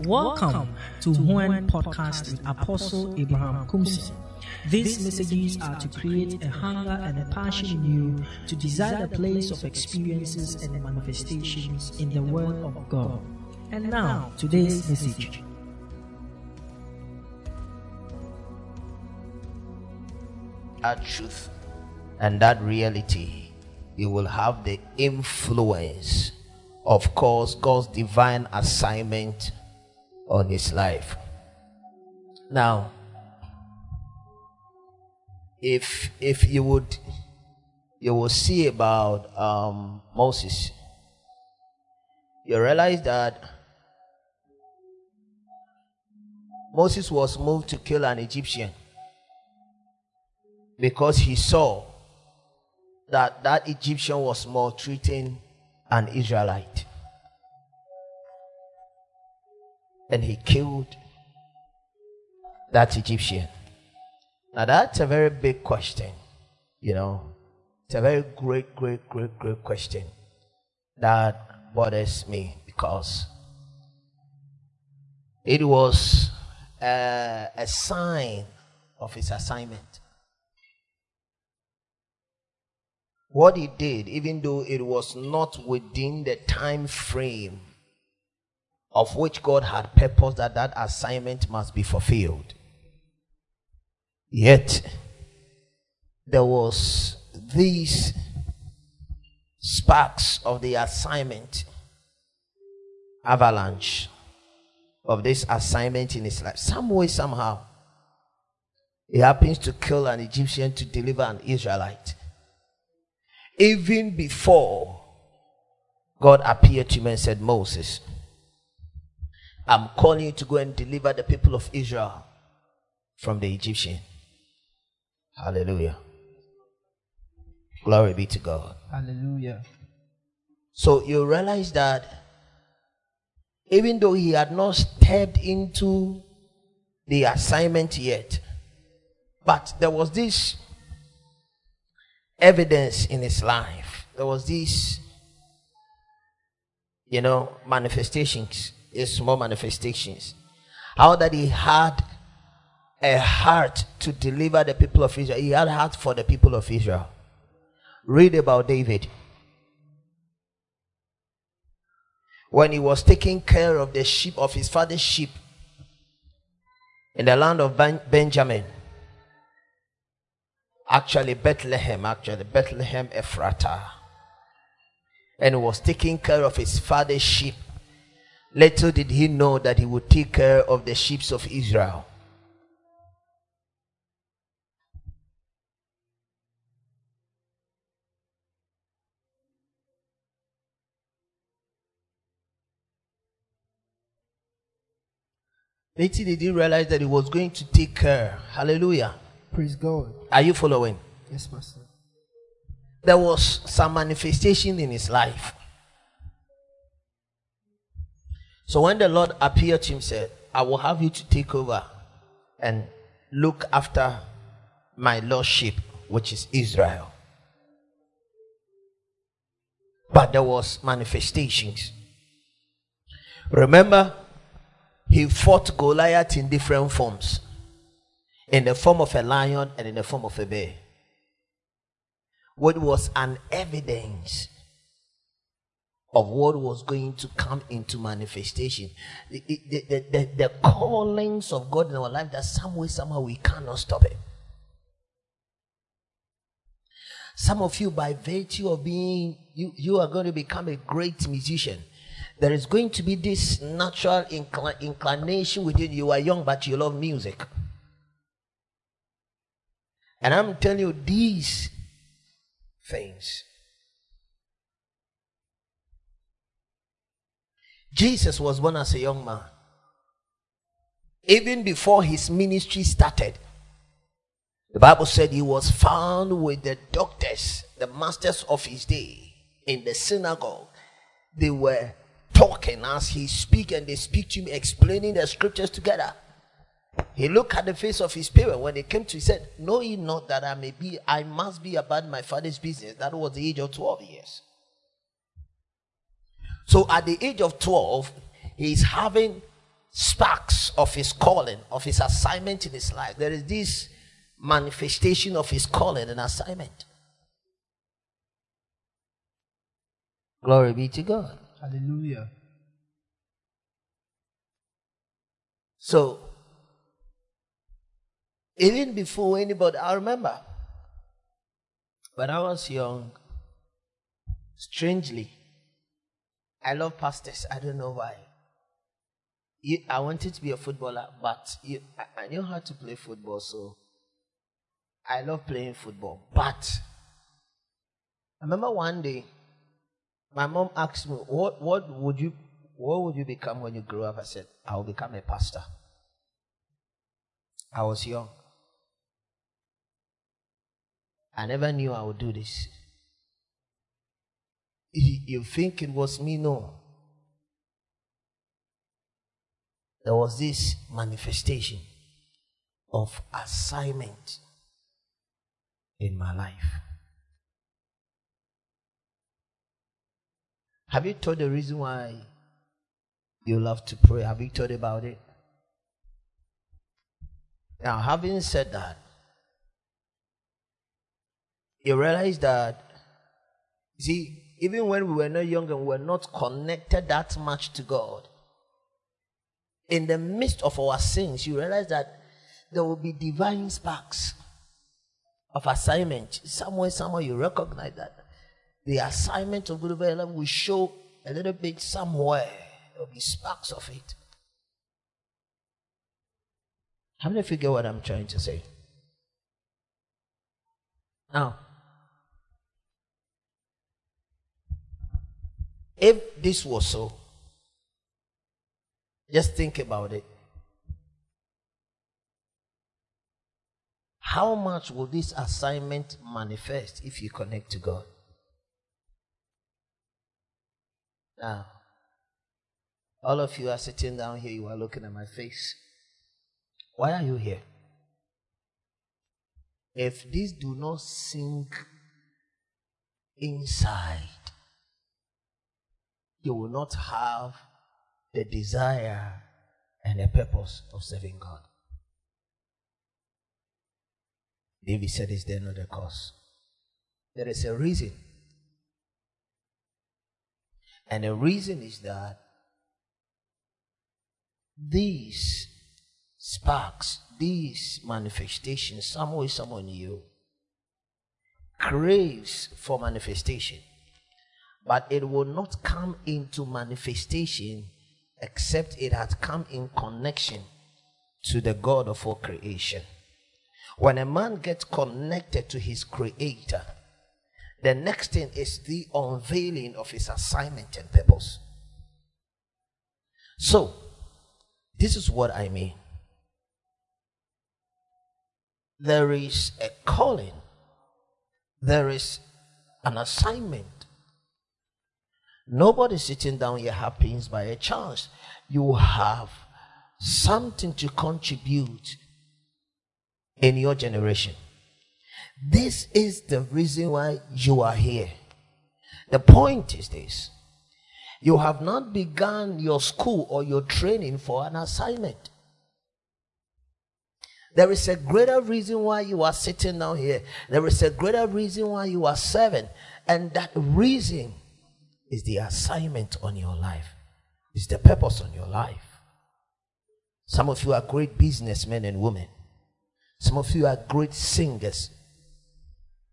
Welcome to One Podcast with Apostle Abraham Kumsi. These messages are to create a hunger and a passion in you to desire the place of experiences and manifestations in the Word of God. And now, today's message. That truth and that reality, you will have the influence of course God's divine assignment on his life. Now, if if you would you will see about um, Moses, you realize that Moses was moved to kill an Egyptian because he saw that that Egyptian was maltreating an Israelite. And he killed that Egyptian. Now, that's a very big question, you know. It's a very great, great, great, great question that bothers me because it was a, a sign of his assignment. What he did, even though it was not within the time frame of which God had purposed that that assignment must be fulfilled. Yet there was these sparks of the assignment avalanche of this assignment in his life. Some way, somehow, he happens to kill an Egyptian to deliver an Israelite. Even before God appeared to him and said, Moses, I'm calling you to go and deliver the people of Israel from the Egyptian. Hallelujah. Glory be to God. Hallelujah. So you realize that even though he had not stepped into the assignment yet, but there was this evidence in his life. There was this, you know, manifestations, small manifestations. How that he had a heart to deliver the people of Israel. He had heart for the people of Israel. Read about David. When he was taking care of the sheep of his father's sheep in the land of ben- Benjamin, actually Bethlehem, actually Bethlehem Ephrata, and he was taking care of his father's sheep. Little did he know that he would take care of the sheep of Israel. Little did he realize that he was going to take care. Hallelujah. Praise God. Are you following? Yes, Pastor. There was some manifestation in his life. So when the Lord appeared to him, said, I will have you to take over and look after my lordship, which is Israel. But there was manifestations. Remember, he fought Goliath in different forms in the form of a lion and in the form of a bear. What was an evidence of what was going to come into manifestation. The, the, the, the, the callings of God in our life that some way, somehow we cannot stop it. Some of you, by virtue of being, you, you are going to become a great musician. There is going to be this natural incl- inclination within you. You are young, but you love music. And I'm telling you, these things. Jesus was born as a young man. Even before his ministry started, the Bible said he was found with the doctors, the masters of his day, in the synagogue. They were talking as he speak and they speak to him, explaining the scriptures together. He looked at the face of his parents when they came to. He said, "Know ye not that I may be, I must be about my father's business." That was the age of twelve years. So at the age of twelve, he's having sparks of his calling, of his assignment in his life. There is this manifestation of his calling and assignment. Glory be to God. Hallelujah. So, even before anybody, I remember when I was young, strangely, I love pastors. I don't know why. You, I wanted to be a footballer, but you, I, I knew how to play football, so I love playing football. But I remember one day, my mom asked me, "What, what would you, what would you become when you grow up?" I said, "I will become a pastor." I was young. I never knew I would do this. You think it was me? No. there was this manifestation of assignment in my life. Have you thought the reason why you love to pray? Have you thought about it? Now, having said that, you realize that, see, even when we were not young and we were not connected that much to God, in the midst of our sins, you realize that there will be divine sparks of assignment. Somewhere, somewhere, you recognize that the assignment of Good will show a little bit somewhere. There will be sparks of it. How many figure what I'm trying to say? Now, if this was so, just think about it. How much will this assignment manifest if you connect to God? Now, all of you are sitting down here, you are looking at my face. Why are you here? If these do not sink inside, you will not have the desire and the purpose of serving God. David said, Is there not a cause? There is a reason. And the reason is that these sparks, these manifestations, somewhere, someone you craves for manifestation, but it will not come into manifestation except it has come in connection to the God of all creation. When a man gets connected to his creator, the next thing is the unveiling of his assignment and purpose. So, this is what I mean. There is a calling, there is an assignment Nobody sitting down here happens by a chance. You have something to contribute in your generation. This is the reason why you are here. The point is this you have not begun your school or your training for an assignment. There is a greater reason why you are sitting down here. There is a greater reason why you are serving. And that reason is the assignment on your life, is the purpose on your life. Some of you are great businessmen and women. Some of you are great singers.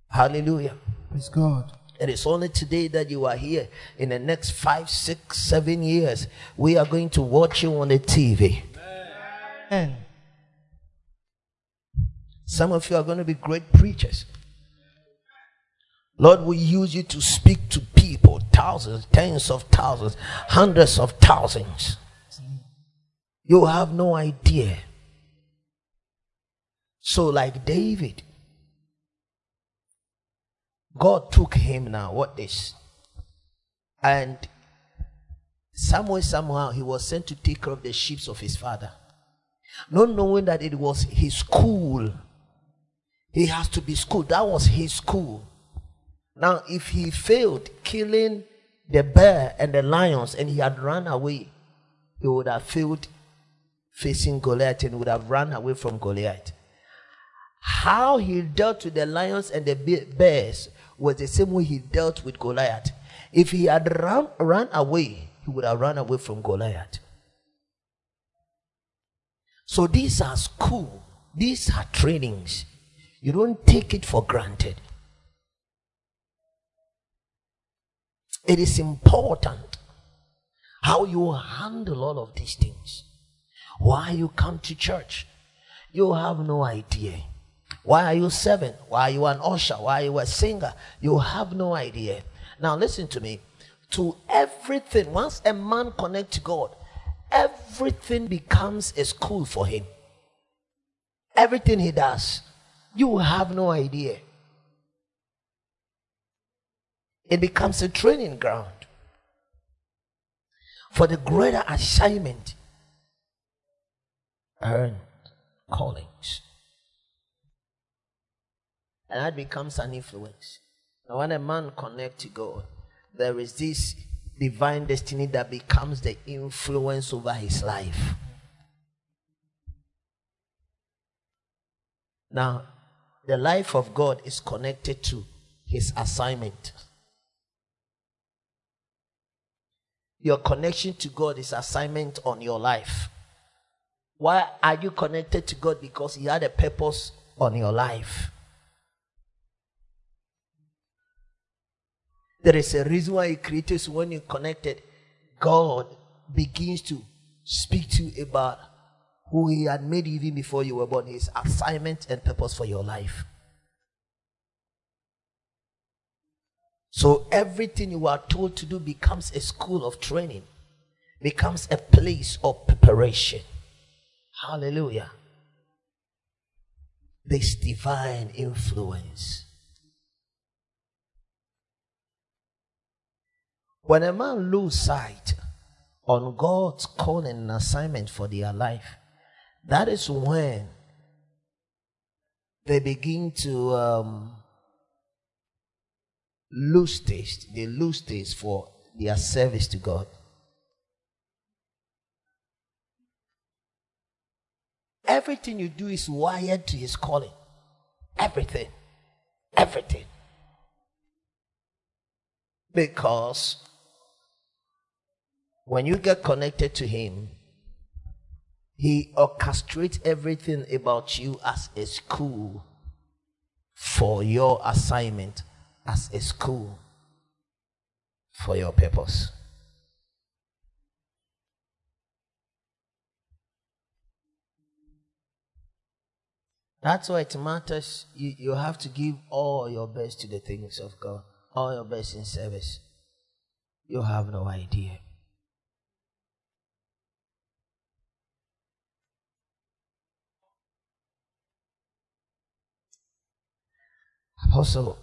Hallelujah. Praise God. And It is only today that you are here. In the next five, six, seven years, we are going to watch you on the TV. Amen. Some of you are going to be great preachers. Lord will use you to speak to people, thousands, tens of thousands, hundreds of thousands. You have no idea. So, like David, God took him now, What this? And somewhere, somehow, he was sent to take care of the sheep of his father. Not knowing that it was his school. He has to be school. That was his school. Now, if he failed killing the bear and the lions and he had run away, he would have failed facing Goliath and would have run away from Goliath. How he dealt with the lions and the bears was the same way he dealt with Goliath. If he had run, run away, he would have run away from Goliath. So these are school, these are trainings. You don't take it for granted. It is important how you handle all of these things. Why you come to church, you have no idea. Why are you serving? Why are you an usher? Why are you a singer? You have no idea. Now listen to me. To everything, once a man connects to God, everything becomes a school for him. Everything he does, you have no idea. It becomes a training ground for the greater assignment earned callings. And that becomes an influence. Now, when a man connects to God, there is this divine destiny that becomes the influence over his life. Now, the life of God is connected to his assignment. Your connection to God is assignment on your life. Why are you connected to God? Because He had a purpose on your life. There is a reason why He created when you connected, God begins to speak to you about who He had made even before you were born, His assignment and purpose for your life. So everything you are told to do becomes a school of training, becomes a place of preparation. Hallelujah. This divine influence. When a man lose sight on God's calling and assignment for their life, that is when they begin to um, lose taste. They lose taste for their service to God. Everything you do is wired to his calling. Everything. Everything. Because when you get connected to him, he orchestrates everything about you as a school for your assignment, as a school for your purpose. That's why it matters. You, you have to give all your best to the things of God, all your best in service. You have no idea. Apostle,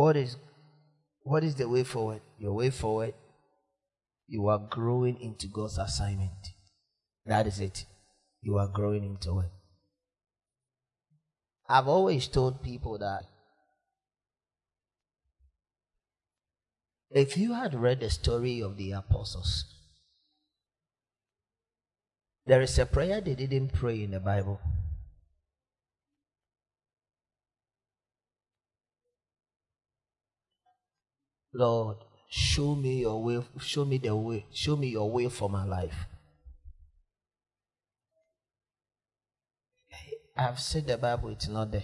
what is what is the way forward? Your way forward, you are growing into God's assignment. That is it you are growing into it. I've always told people that if you had read the story of the apostles, there is a prayer they didn't pray in the Bible. Lord, show me your way, show me the way, show me your way for my life. I've said the Bible, it's not there.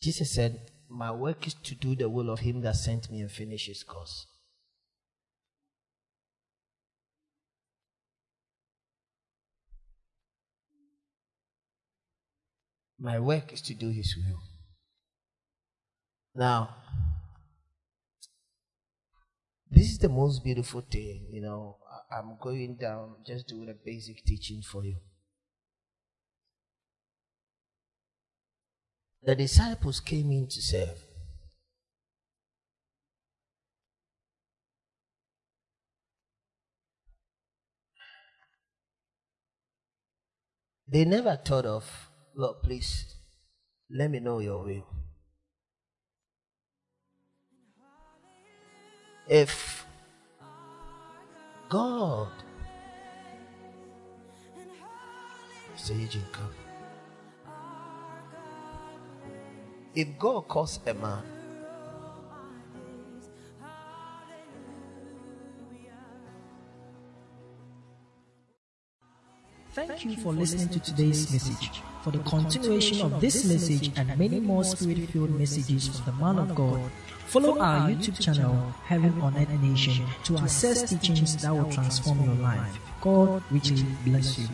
Jesus said, My work is to do the will of him that sent me and finish his course. My work is to do his will. Now, this is the most beautiful thing, you know. I'm going down, just doing a basic teaching for you. The disciples came in to serve. They never thought of, Lord, please, let me know your will. If God, Mr. Eugene, come. If God calls a man Thank you for listening to today's message. For the continuation of this message and many more spirit filled messages from the man of God, follow our YouTube channel, Heaven on Earth Nation, to access teachings that will transform your life. God richly bless you.